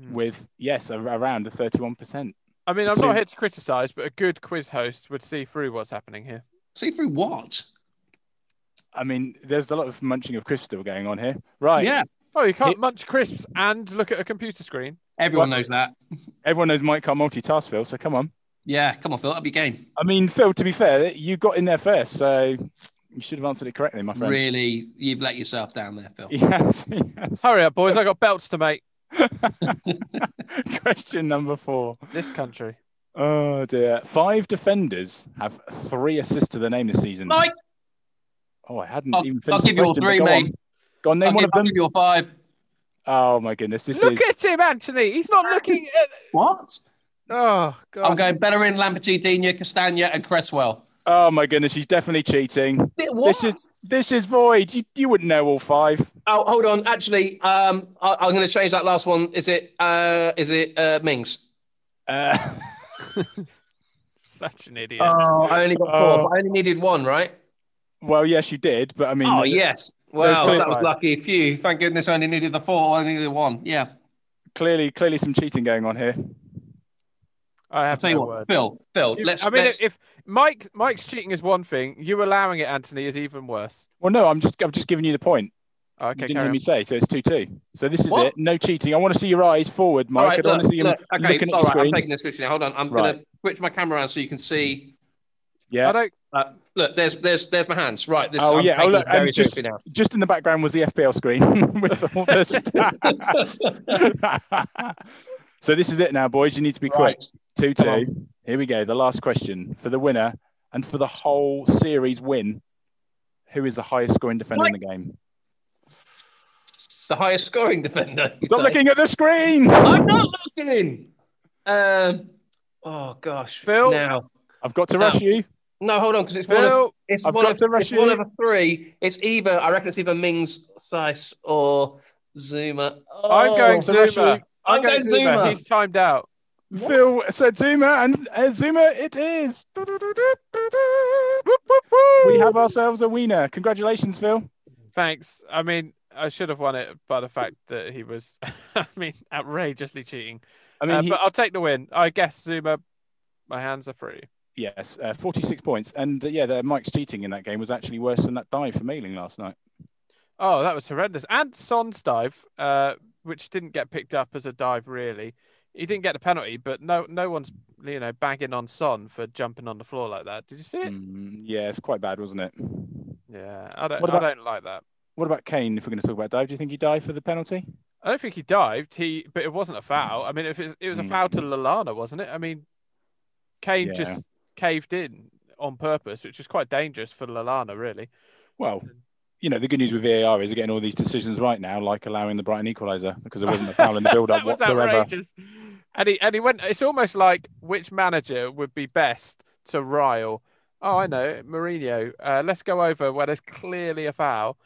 Hmm. With yes, a- around the thirty-one percent. I mean, So I'm two- not here to criticise, but a good quiz host would see through what's happening here. See through what? I mean, there's a lot of munching of crisps still going on here. Right. Yeah, Oh, you can't Hit- munch crisps and look at a computer screen. everyone What? knows that. Everyone knows Mike can't multitask, Phil. So come on. Yeah, come on, Phil, that'd be game. I mean, Phil. To be fair, you got in there first, so you should have answered it correctly, my friend. Really, you've let yourself down there, Phil. *laughs* Yes. yes. Hurry up, boys! I got belts to make. *laughs* Question number four. This country. Oh dear. Five defenders have three assists to their name this season. Mike, Oh, I hadn't I'll- even I'll finished the give you all three, go mate. on. Go on, name I'll one give, of I'll them. give you a five. Oh my goodness, this Look is at him, Anthony. He's not looking at. What? Oh God! I'm going Bellerin, Lambertini, Castagna, and Cresswell. oh my goodness, he's definitely cheating. What? This is this is void. You, you wouldn't know all five. Oh, hold on. Actually, um, I, I'm going to change that last one. Is it? Uh, is it uh, Mings? Uh, *laughs* Such an idiot. Oh, I only got four. Oh. but I only needed one, right? well, yes, you did, but I mean, Oh, yes. Well, clear- that was lucky. Phew. Thank goodness I only needed the four. I only needed one. Yeah. clearly, clearly some cheating going on here. I I'll have tell you what, words. Phil. Phil, You- let's. I mean, let's if Mike Mike's cheating is one thing, you allowing it, Anthony, is even worse. Well, no, I'm just I'm just giving you the point. Oh, you didn't hear on. me say, so it's two two. So this is What? it. No cheating. I want to see your eyes forward, Mike. all I right, don't want look, to see you look, okay, looking at all the right, I'm taking this picture now. Hold on. I'm Right. going to switch my camera around so you can see. Yeah. I don't. Uh, look, there's there's there's my hands. Right. This, Oh I'm yeah. Oh taking look, this very just now. just in the background was the FPL screen *laughs* with all the *laughs* stats. *laughs* so this is it now, boys. You need to be quick. Two two. Here we go. The last question for the winner and for the whole series win. Who is the highest scoring defender in the game? The highest scoring defender. Stop say? looking at the screen. I'm not looking. Um. Oh gosh. Phil? Now. I've got to No. rush you. No, hold on, because it's one of Phil, it's I've one got of to rush it's one of a three. It's either I reckon it's either Mings, Saiss, or Zouma. Oh, I'm going to rush Zouma. You. I'm going Zouma. He's timed out. Phil said Zouma, and uh, Zouma it is. We have ourselves a winner. Congratulations, Phil. Thanks. I mean, I should have won it by the fact that he was, *laughs* I mean, outrageously cheating. I mean, Uh, he, but I'll take the win. I guess Zouma. My hands are free. yes, uh, 46 points. And uh, yeah, the, Mike's cheating in that game was actually worse than that dive for Mailing last night. Oh, that was horrendous. And Son's dive, uh, which didn't get picked up as a dive really. He didn't get the penalty, but no, no one's you know bagging on Son for jumping on the floor like that. Did you see it? Mm, yeah, it's quite bad, wasn't it? Yeah, I don't. About- I don't like that. What about Kane? If we're going to talk about dive, do you think he dived for the penalty? I don't think he dived. He, but it wasn't a foul. I mean, if it, it was a Mm. foul to Lallana, wasn't it? I mean, Kane Yeah. just caved in on purpose, which was quite dangerous for Lallana, really. Well, you know, the good news with VAR is they're getting all these decisions right now, like allowing the Brighton equaliser because there wasn't a foul in the *laughs* build-up whatsoever. outrageous. And he and he went. It's almost like which manager would be best to rile. Oh, I know, Mourinho. Uh, let's go over where there's clearly a foul,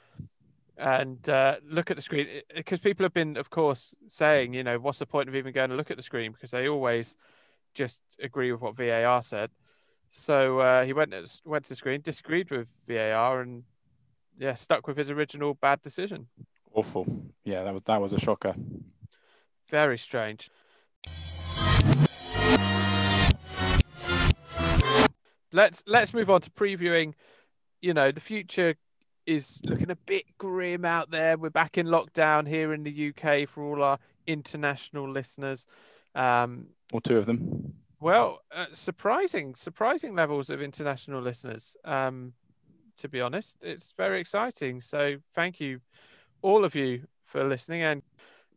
and uh, look at the screen because people have been, of course, saying, you know, what's the point of even going to look at the screen because they always just agree with what VAR said. So uh, he went went to the screen, disagreed with VAR, and yeah, stuck with his original bad decision. Awful. Yeah, that was that was a shocker. Very strange. Let's let's move on to previewing. You know, the future is looking a bit grim out there. We're back in lockdown here in the UK for all our international listeners. Um, Or two of them. well, uh, surprising, surprising levels of international listeners. Um, to be honest, it's very exciting. So thank you, all of you, for listening. And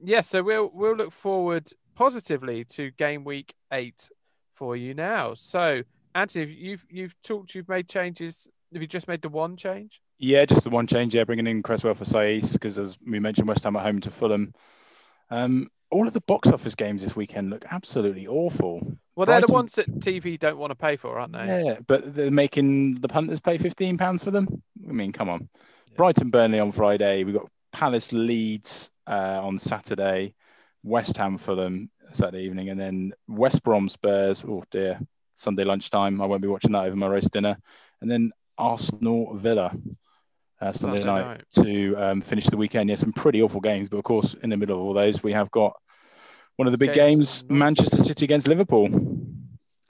yes, so we'll we'll look forward positively to game week eight for you now. So Anthony, you've you've talked, you've made changes. Have you just made the one change? Yeah, just the one change. Yeah, bringing in Cresswell for Saiss because, as we mentioned, West Ham at home to Fulham. Um, all of the box office games this weekend look absolutely awful. Well, they're the ones that TV don't want to pay for, aren't they? Yeah, but they're making the punters pay fifteen pounds for them. I mean, come on. Brighton Burnley on Friday. We've got Palace Leeds uh, on Saturday. West Ham Fulham Saturday evening, and then West Brom Spurs. Oh dear, Sunday lunchtime. I won't be watching that over my roast dinner. And then Arsenal Villa uh, Sunday, Sunday night, to um, finish the weekend. Yeah, some pretty awful games, but of course, in the middle of all those, we have got one of the big Games games, of the night. Manchester City against Liverpool.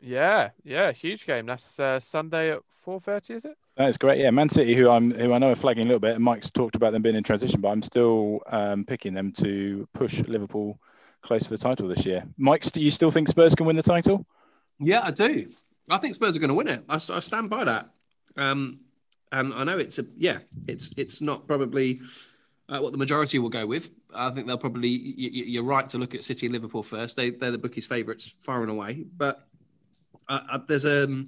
Yeah, yeah, huge game. That's uh, Sunday at four thirty, is it? That's great. Yeah, Man City, who I'm, who I know are flagging a little bit, and Mike's talked about them being in transition, but I'm still um, picking them to push Liverpool close to the title this year. Mike, do you still think Spurs can win the title? Yeah, I do. I think Spurs are going to win it. I, I stand by that. Um, and I know it's a yeah, it's it's not probably uh, what the majority will go with. I think they'll probably. y- y- You're right to look at City and Liverpool first. They they're the bookies' favourites far and away. But uh, uh, there's a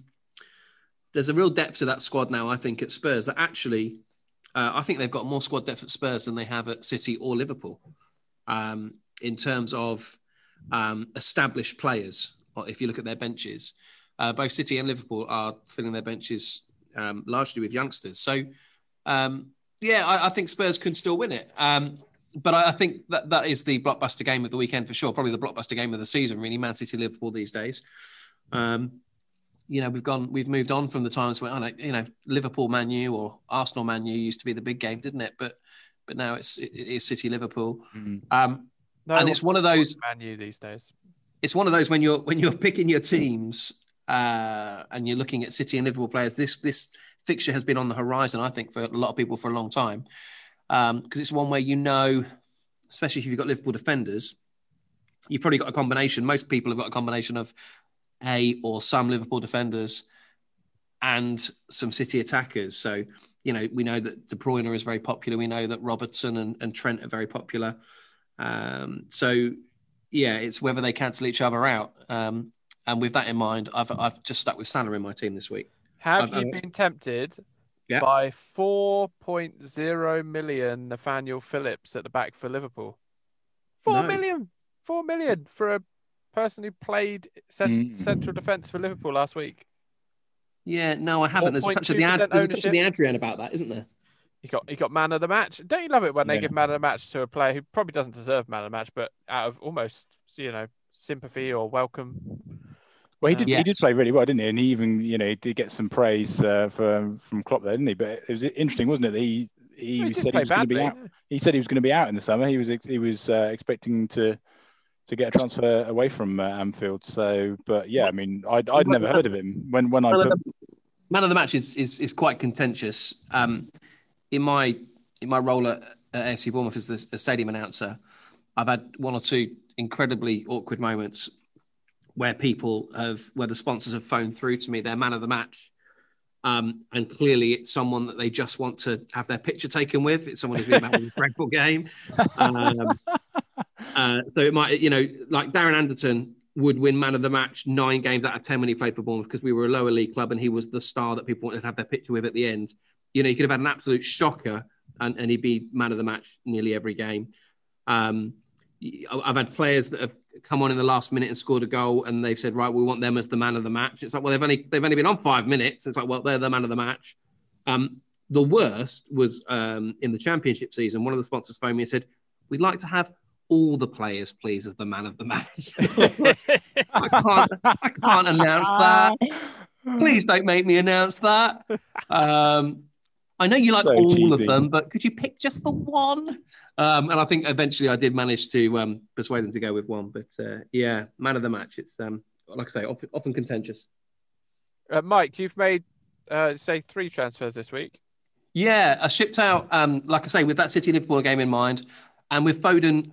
there's a real depth to that squad now. I think at Spurs that actually, uh, I think they've got more squad depth at Spurs than they have at City or Liverpool. Um, in terms of um, established players, or if you look at their benches, uh, both City and Liverpool are filling their benches um, largely with youngsters. So, um, yeah, I, I think Spurs can still win it. Um, but I, I think that that is the blockbuster game of the weekend for sure. Probably the blockbuster game of the season, really. Man City, Liverpool these days. Um, you know, we've gone, we've moved on from the times where, I know, you know, Liverpool, Man U, or Arsenal, Man U used to be the big game, didn't it? But but now it's it is City, Liverpool. Um, No, and it's one of those Man U these days. it's one of those when you're when you're picking your teams uh, and you're looking at City and Liverpool players. This this fixture has been on the horizon, I think, for a lot of people for a long time because it's one where you know, especially if you've got Liverpool defenders, you've probably got a combination. Most people have got a combination of a or some Liverpool defenders and some City attackers. So you know we know that De Bruyne is very popular. We know that Robertson and, and Trent are very popular. Um, so yeah, it's whether they cancel each other out. Um, and with that in mind, I've I've just stuck with Salah in my team this week. Have I've- you been tempted Yeah. by 4.0 million Nathaniel Phillips at the back for Liverpool? Four No. million, four million for a person who played cent- Mm. central defence for Liverpool last week. Yeah, no, I haven't. There's a touch of the ad, there's a touch of the. Adrian about that, isn't there? He got he got man of the match. Don't you love it when they give man of the match to a player who probably doesn't deserve man of the match, but out of almost you know sympathy or welcome? Well, he did. He did play really well, didn't he? And he even, you know, he did get some praise uh, for, from Klopp there, didn't he? But it was interesting, wasn't it? That he he, Well, he said he was going to be out. He said he was going to be out in the summer. He was ex- he was uh, expecting to to get a transfer away from uh, Anfield. So, but yeah, I mean, I'd, I'd never heard of him when when I Man of, put. the, man of the match is is, is quite contentious. Um, in my in my role at, at AFC Bournemouth as the stadium announcer, I've had one or two incredibly awkward moments where people have where the sponsors have phoned through to me their man of the match. Um, and clearly, it's someone that they just want to have their picture taken with. It's someone who's been having a dreadful game. Um, uh, so it might, you know, like Darren Anderton would win man of the match nine games out of 10 when he played for Bournemouth because we were a lower league club and he was the star that people wanted to have their picture with at the end. You know, he could have had an absolute shocker and, and he'd be man of the match nearly every game. Um, I've had players that have come on in the last minute and scored a goal and they've said, right, we want them as the man of the match. It's like, well, they've only, they've only been on five minutes. It's like, well, they're the man of the match. Um, the worst was um, in the championship season. One of the sponsors phoned me and said, we'd like to have all the players, please, as the man of the match. *laughs* I can't, I can't announce that. Please don't make me announce that. Um, I know you like So all cheesy. of them, but could you pick just the one? Um, and I think eventually I did manage to um, persuade them to go with one. But uh, yeah, man of the match. It's um, like I say, often, often contentious. Uh, Mike, you've made uh, say three transfers this week. Yeah, I shipped out, um, like I say, with that City Liverpool game in mind, and with Foden,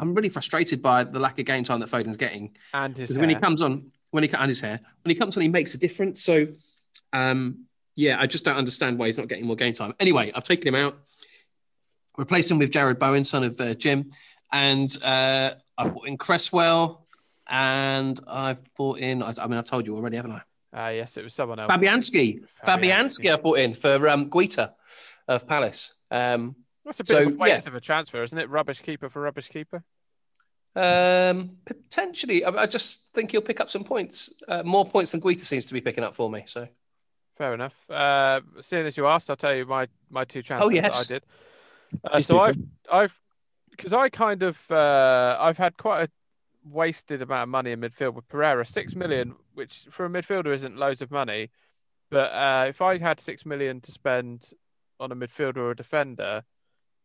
I'm really frustrated by the lack of game time that Foden's getting. And his when he comes on, when he and his hair, when he comes on, he makes a difference. So, um, yeah, I just don't understand why he's not getting more game time. Anyway, I've taken him out, replaced him with Jarrod Bowen, son of uh, Jim, and uh, I've brought in Cresswell, and I've brought in. I, I mean, I've told you already, haven't I? Ah, yes, it was someone else. Fabianski, Fabianski. Fabianski, I brought in for um, Guaita of Palace. Um, That's a bit So, of a waste yeah. of a transfer, isn't it? Rubbish keeper for rubbish keeper. Um, potentially, I, I just think he'll pick up some points, uh, more points than Guaita seems to be picking up for me. So, Fair enough. Uh, seeing as you asked, I'll tell you my my two transfers yes. that I did. Uh, so I've I've because I kind of uh, I've had quite a wasted amount of money in midfield with Pereira, six million which for a midfielder isn't loads of money. But uh, if I had six million to spend on a midfielder or a defender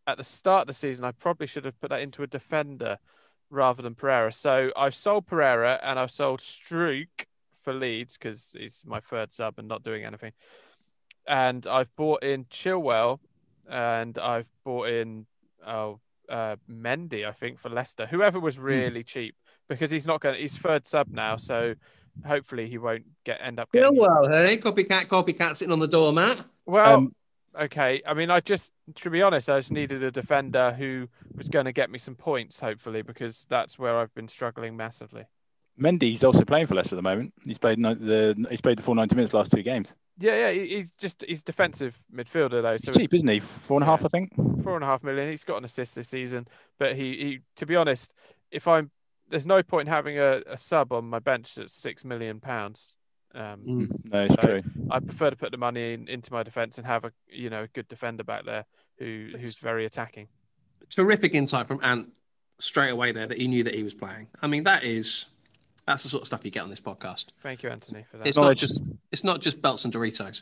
at the start of the season, I probably should have put that into a defender rather than Pereira. So I've sold Pereira and I've sold Struijk for Leeds because he's my third sub and not doing anything. And I've bought in Chilwell and I've bought in oh uh, Mendy, I think, for Leicester. Whoever was really cheap because he's not going. He's third sub now, so hopefully he won't get end up Feel getting. well, hey? Copycat, copycat sitting on the doormat. Well, Um, okay. I mean, I just, to be honest, I just needed a defender who was going to get me some points, hopefully, because that's where I've been struggling massively. Mendy's also playing for Leicester at the moment. He's played the he's played the full ninety minutes last two games. Yeah, yeah. He's just he's defensive midfielder though, He's so cheap, isn't he? Four and a half, Yeah. I think. four and a half million. He's got an assist this season, but he, he to be honest, if I'm there's no point in having a, a sub on my bench that's six million pounds. Um, Mm. No, it's So- true. I prefer to put the money in, into my defense and have a you know a good defender back there who who's very attacking. Terrific insight from Ant straight away there that he knew that he was playing. I mean, that is that's the sort of stuff you get on this podcast. Thank you, Anthony, for that. It's No, not it's- just it's not just belts and Doritos.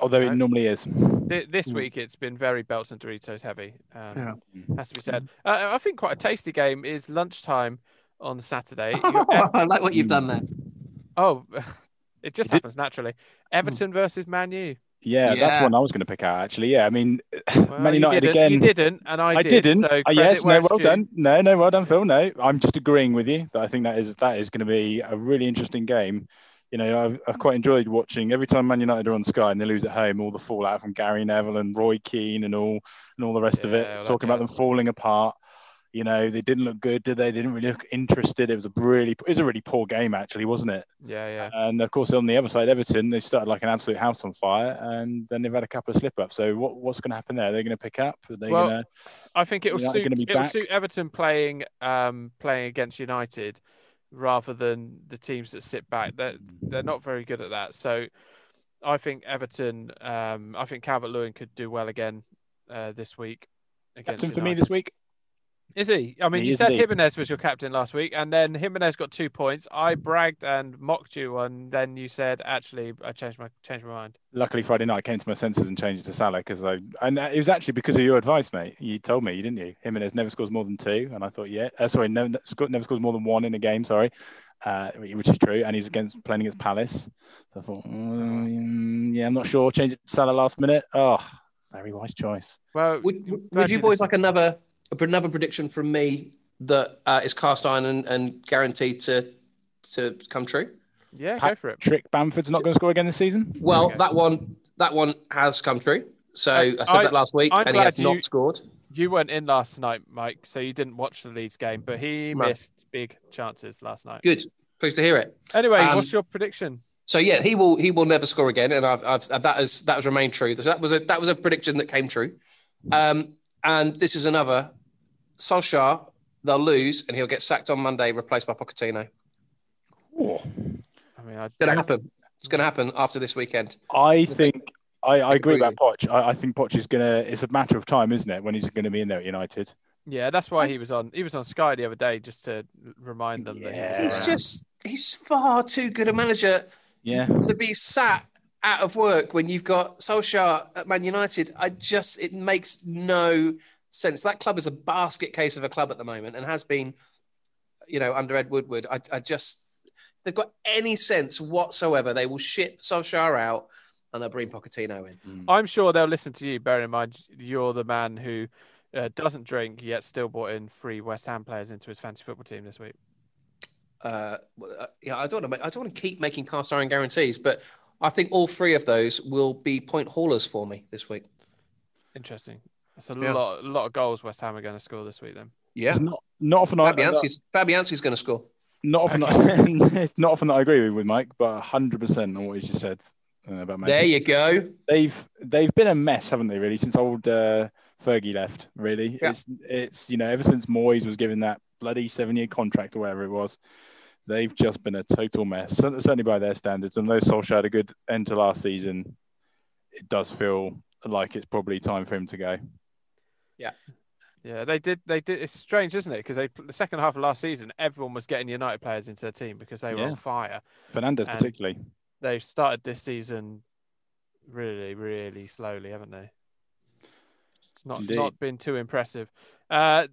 Although it Right. normally is. Th- This Mm. week it's been very belts and Doritos heavy. Um, Yeah. Has to be said. Uh, I think quite a tasty game is lunchtime on Saturday. *laughs* You- I like what you've done there. oh, *laughs* it just You did- happens naturally. Everton versus Man U. Yeah, that's one I was going to pick out actually. Yeah, I mean, *laughs* Well, Man United again. You didn't, and I, I did. didn't. So Uh, yes, no, well due. done. No, no, well done, Phil. No, I'm just agreeing with you that I think that is that is going to be a really interesting game. You know, I've, I've quite enjoyed watching every time Man United are on Sky and they lose at home, all the fallout from Gary Neville and Roy Keane and all and all the rest of it, that talking about them falling apart. You know, they didn't look good, did they? They didn't really look interested. It was a really, it was a really poor game actually, wasn't it? Yeah, yeah. And of course, on the other side, Everton, they started like an absolute house on fire, and then they've had a couple of slip ups. So what, what's going to happen there? They're going to pick up. Are they Well, to? I think it will United suit gonna be it will back? suit Everton playing um playing against United rather than the teams that sit back. They're they're not very good at that. So I think Everton um I think Calvert Lewin could do well again uh, this week against Captain for me this week. Is he? I mean, He you said indeed. Jimenez was your captain last week, and then Jimenez got two points. I bragged and mocked you, and then you said, "Actually, I changed my changed my mind." Luckily, Friday night I came to my senses and changed it to Salah because I and it was actually because of your advice, mate. You told me, didn't you? Jimenez never scores more than two, and I thought, yeah, uh, sorry, no, no, never scores more than one in a game. Sorry, uh, which is true, and he's against playing against Palace. So I thought, mm, yeah, I'm not sure. Change it to Salah last minute. Oh, very wise choice. Well, Would, would you boys like another another prediction from me that uh, is cast iron and, and guaranteed to to come true? Yeah, go for it. Trick Bamford's not going to score again this season. Well, Okay. that one that one has come true. So I- I, said I- that last week, I'm and he has you- not scored. You weren't in last night, Mike, so you didn't watch the Leeds game, but he No. missed big chances last night. Good, pleased to hear it. Anyway, Um, what's your prediction? So yeah, he will he will never score again, and I've, I've that has that has remained true. So that was a that was a prediction that came true. Um, and this is another. Solskjaer, they'll lose, and he'll get sacked on Monday, replaced by Pochettino. Oh, I mean, I, Going to happen. It's going to happen after this weekend. I think I, I agree about Poch. I, I think Poch is gonna. It's a matter of time, isn't it, when he's going to be in there at United? yeah, that's why he was on. He was on Sky the other day just to remind them that he. He's around. just he's far too good a manager Yeah. to be sat out of work when you've got Solskjaer at Man United. I just it makes no sense. That club is a basket case of a club at the moment and has been, you know, under Ed Woodward. I, I just they've got any sense whatsoever. They will ship Solskjaer out and they'll bring Pochettino in. I'm sure they'll listen to you. Bear in mind, you're the man who uh, doesn't drink yet still brought in three West Ham players into his fantasy football team this week. Uh, uh, yeah, I don't want to. I don't want to keep making cast iron guarantees, but I think all three of those will be point haulers for me this week. Interesting. That's a Yeah. lot, a lot of goals West Ham are going to score this week. Then Yeah, It's not not often I Fabianski's Fabianski's going to score. not often it's *laughs* *laughs* not often that I agree with Mike, but hundred percent on what he's just said uh, about Man There you go. They've they've been a mess, haven't they? Really, since old uh, Fergie left. Really, Yeah. it's it's you know ever since Moyes was given that bloody seven year contract or whatever it was, they've just been a total mess. Certainly by their standards. And though Solskjaer had a good end to last season, it does feel like it's probably time for him to go. Yeah, Yeah, they did. They did. It's strange, isn't it? Because they the second half of last season, everyone was getting United players into their team because they were Yeah. on fire. Fernandes And- particularly. They've started this season really, really slowly, haven't they? It's not Indeed. not been too impressive. Uh,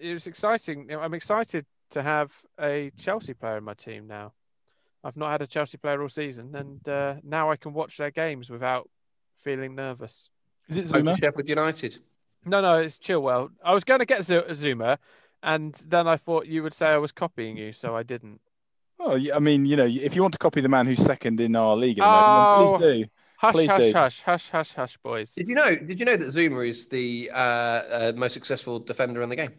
it was exciting. I'm excited to have a Chelsea player in my team now. I've not had a Chelsea player all season, and uh, now I can watch their games without feeling nervous. Is it Zouma? to Sheffield United. No, no, it's Chilwell. I was going to get Z- Zouma, and then I thought you would say I was copying you, so I didn't. Oh, I mean, you know, if you want to copy the man who's second in our league, the Oh. moment, please do. Hush, Please hush, do. hush, hush, hush, hush, boys. Did you know? Did you know that Zouma is the uh, uh, most successful defender in the game?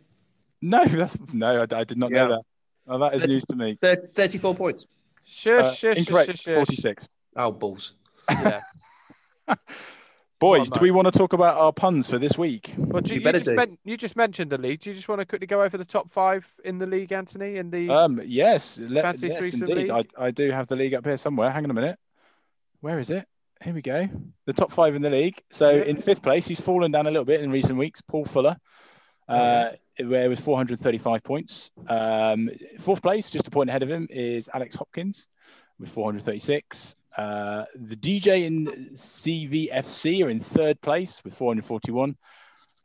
No, that's no, I, I did not Yeah. know that. Oh, that is That's- news to me. Thir- Thirty-four points. Shush, Uh, shush, shush, incorrect. shush, shush. Forty-six. Oh balls! Yeah. *laughs* Boys, Well, do we want to talk about our puns for this week? Well, do, You you, better just do. men- you just mentioned the league. Do you just want to quickly go over the top five in the league, Anthony? In the Um, yes, let, Fancy yes, threesome indeed. I. I do have the league up here somewhere. Hang on a minute. Where is it? Here we go. The top five in the league. So Yeah. in fifth place, he's fallen down a little bit in recent weeks. Paul Fuller, uh, where it was 435 points. Um, fourth place, just a point ahead of him, is Alex Hopkins with 436. Uh, the DJ in CVFC are in third place with 441.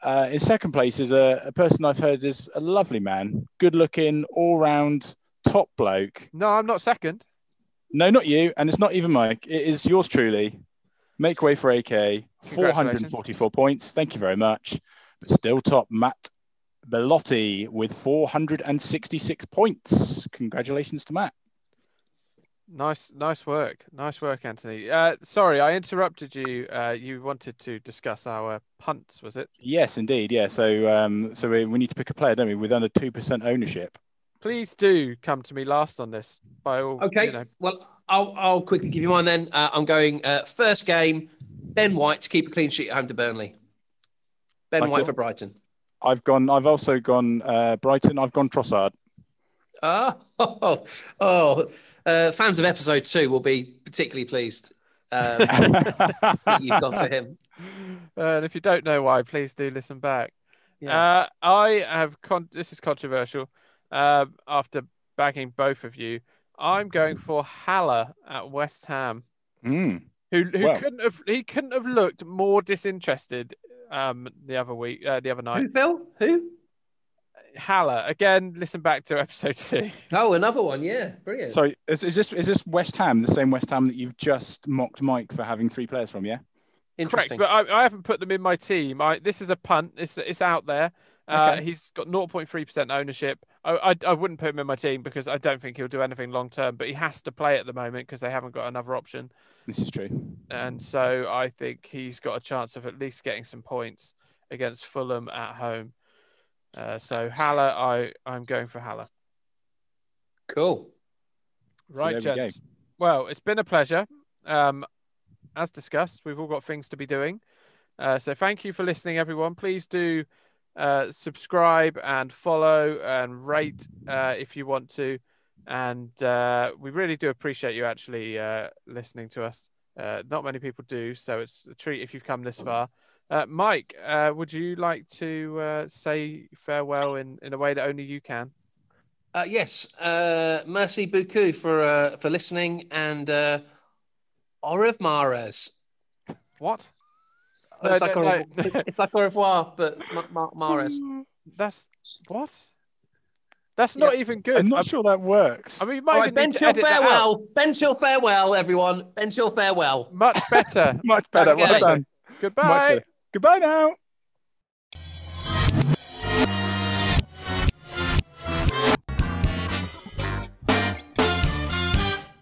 Uh, in second place is a, a person I've heard is a lovely man, good looking, all round, top bloke. no, I'm not second. No, not you, and it's not even Mike. It is yours truly. Make way for AK. 444 points. Thank you very much. But still top, Matt Bellotti with 466 points. Congratulations to Matt. Nice, nice work, nice work, Anthony. Uh, sorry, I interrupted you. Uh, you wanted to discuss our punts, was it? Yes, indeed. Yeah. So, um, so we, we need to pick a player, don't we, with under two percent ownership. Please do come to me last on this. By all, Okay. you know, Well, I'll I'll quickly give you mine then. Uh, I'm going uh, first game. Ben White to keep a clean sheet at home to Burnley. Ben Like White your- for Brighton. I've gone. I've also gone uh, Brighton. I've gone Trossard. Oh, oh, *laughs* oh. Uh, fans of episode two will be particularly pleased um, *laughs* that you've gone for him. uh, and if you don't know why, please do listen back. Yeah. Uh, I have con- this is controversial. Um, after bagging both of you, I'm going for Haller at West Ham, Mm. who who Well. couldn't have he couldn't have looked more disinterested um, the other week, uh, the other night. Who, Phil? Who? Haller again. Listen back to episode *laughs* two. Oh, another one. Yeah, brilliant. So is, is this is this West Ham the same West Ham that you've just mocked Mike for having three players from? Yeah. Correct, Interesting. but I, I haven't put them in my team. I this is a punt. It's it's out there. Uh, Okay. He's got 0.3% ownership. I, I I wouldn't put him in my team because I don't think he'll do anything long term. But he has to play at the moment because they haven't got another option. This is true. And so I think he's got a chance of at least getting some points against Fulham at home. Uh, so Haller, I I'm going for Haller. cool. Right, there we gents. Well, it's been a pleasure. Um, as discussed, we've all got things to be doing. Uh, so thank you for listening, everyone. Please do uh, subscribe and follow and rate uh, if you want to. And uh, we really do appreciate you actually uh, listening to us. Uh, not many people do, so it's a treat if you've come this far. Uh, Mike, uh, would you like to uh, say farewell in, in a way that only you can? Uh, yes. Uh, merci beaucoup for uh, for listening and uh, au revoir. What? It's No, like no, au no. revoir. It's like au revoir, but ma- ma- Mares. Hmm. That's what? That's not even good. I'm not I- sure that works. I mean, you might All right, even Ben need to Chill edit that out. farewell. Ben Chill farewell, everyone. Ben Chill farewell. Much better. *laughs* Much better. Okay. Well done. Much Goodbye. better. Goodbye now.